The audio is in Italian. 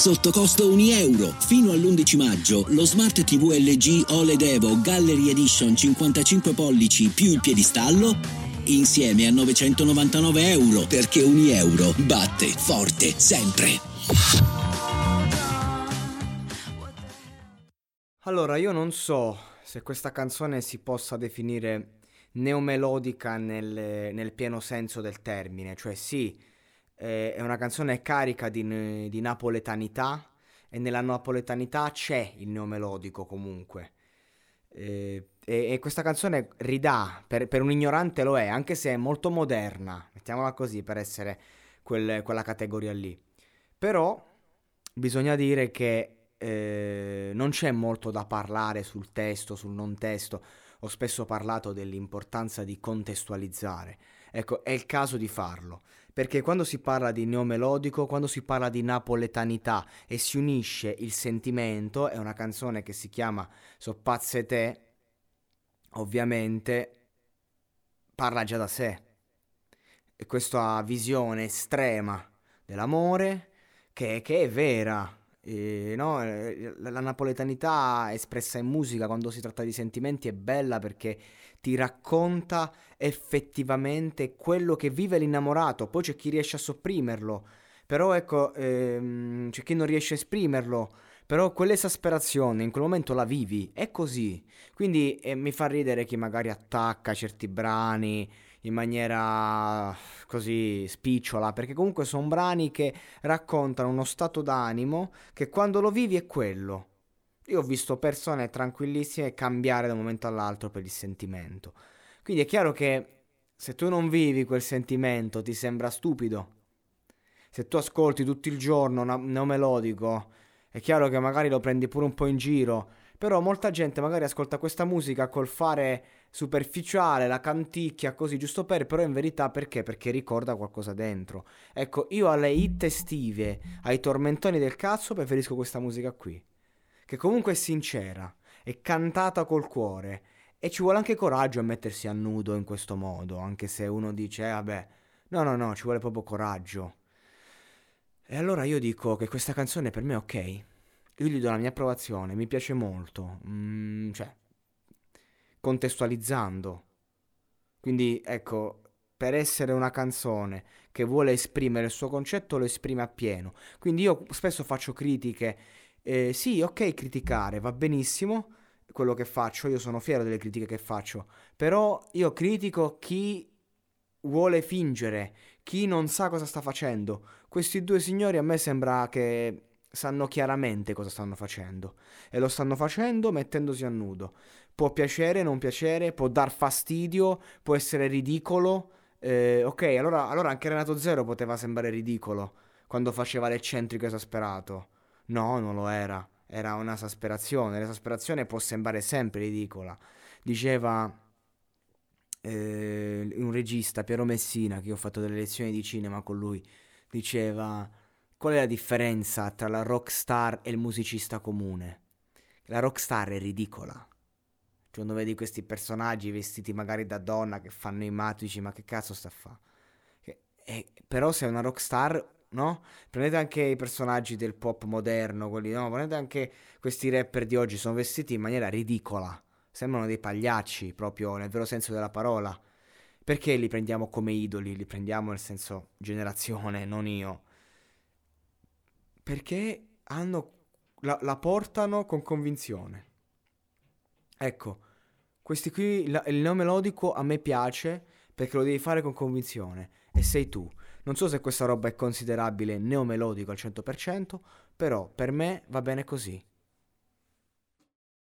sotto costo 1 euro. Fino all'11 maggio lo Smart TV LG OLED Evo Gallery Edition 55 pollici più il piedistallo insieme a 999 euro perché 1 euro batte forte sempre. Allora, io non so se questa canzone si possa definire neomelodica nel, nel pieno senso del termine, cioè sì, eh, è una canzone carica di, di, napoletanità e nella napoletanità c'è il neomelodico comunque. Eh, e, e, questa canzone ridà, per, per, un ignorante lo è, anche se è molto moderna, mettiamola così per essere quel, quella categoria lì. Però bisogna dire che eh, non c'è molto da parlare sul testo, sul non testo ho spesso parlato dell'importanza di contestualizzare. Ecco, è il caso di farlo, perché quando si parla di neomelodico, quando si parla di napoletanità e si unisce il sentimento, è una canzone che si chiama So pazze te, ovviamente parla già da sé. E questa visione estrema dell'amore che, che è vera, e, no, eh, la napoletanità espressa in musica quando si tratta di sentimenti è bella perché ti racconta effettivamente quello che vive l'innamorato, poi c'è chi riesce a sopprimerlo, però ecco, ehm, c'è chi non riesce a esprimerlo, però quell'esasperazione in quel momento la vivi, è così. Quindi eh, mi fa ridere chi magari attacca certi brani in maniera così spicciola, perché comunque sono brani che raccontano uno stato d'animo che quando lo vivi è quello. Io ho visto persone tranquillissime cambiare da un momento all'altro per il sentimento. Quindi è chiaro che se tu non vivi quel sentimento ti sembra stupido. Se tu ascolti tutto il giorno un neomelodico, è chiaro che magari lo prendi pure un po' in giro, però molta gente magari ascolta questa musica col fare superficiale, la canticchia così giusto per, però in verità perché? Perché ricorda qualcosa dentro. Ecco, io alle hit estive, ai tormentoni del cazzo preferisco questa musica qui, che comunque è sincera, è cantata col cuore e ci vuole anche coraggio a mettersi a nudo in questo modo, anche se uno dice, eh, vabbè, no, no, no, ci vuole proprio coraggio. E allora io dico che questa canzone per me è ok io gli do la mia approvazione, mi piace molto, mm, cioè, contestualizzando. Quindi, ecco, per essere una canzone che vuole esprimere il suo concetto, lo esprime appieno. Quindi io spesso faccio critiche, eh, sì, ok, criticare, va benissimo quello che faccio, io sono fiero delle critiche che faccio, però io critico chi vuole fingere, chi non sa cosa sta facendo. Questi due signori a me sembra che sanno chiaramente cosa stanno facendo e lo stanno facendo mettendosi a nudo. Può piacere, non piacere, può dar fastidio, può essere ridicolo. Eh, ok, allora, allora anche Renato Zero poteva sembrare ridicolo quando faceva l'eccentrico esasperato. No, non lo era. Era un'esasperazione. L'esasperazione può sembrare sempre ridicola. Diceva eh, un regista, Piero Messina, che io ho fatto delle lezioni di cinema con lui, diceva Qual è la differenza tra la rockstar e il musicista comune? La rockstar è ridicola. Cioè, quando vedi questi personaggi vestiti magari da donna che fanno i matici, ma che cazzo sta a fare? Eh, però se è una rockstar, no? Prendete anche i personaggi del pop moderno, quelli, no? Prendete anche questi rapper di oggi, sono vestiti in maniera ridicola. Sembrano dei pagliacci, proprio nel vero senso della parola. Perché li prendiamo come idoli? Li prendiamo nel senso generazione, non io perché hanno, la, la portano con convinzione. Ecco, questi qui, la, il nome melodico a me piace perché lo devi fare con convinzione e sei tu. Non so se questa roba è considerabile neomelodico al 100%, però per me va bene così.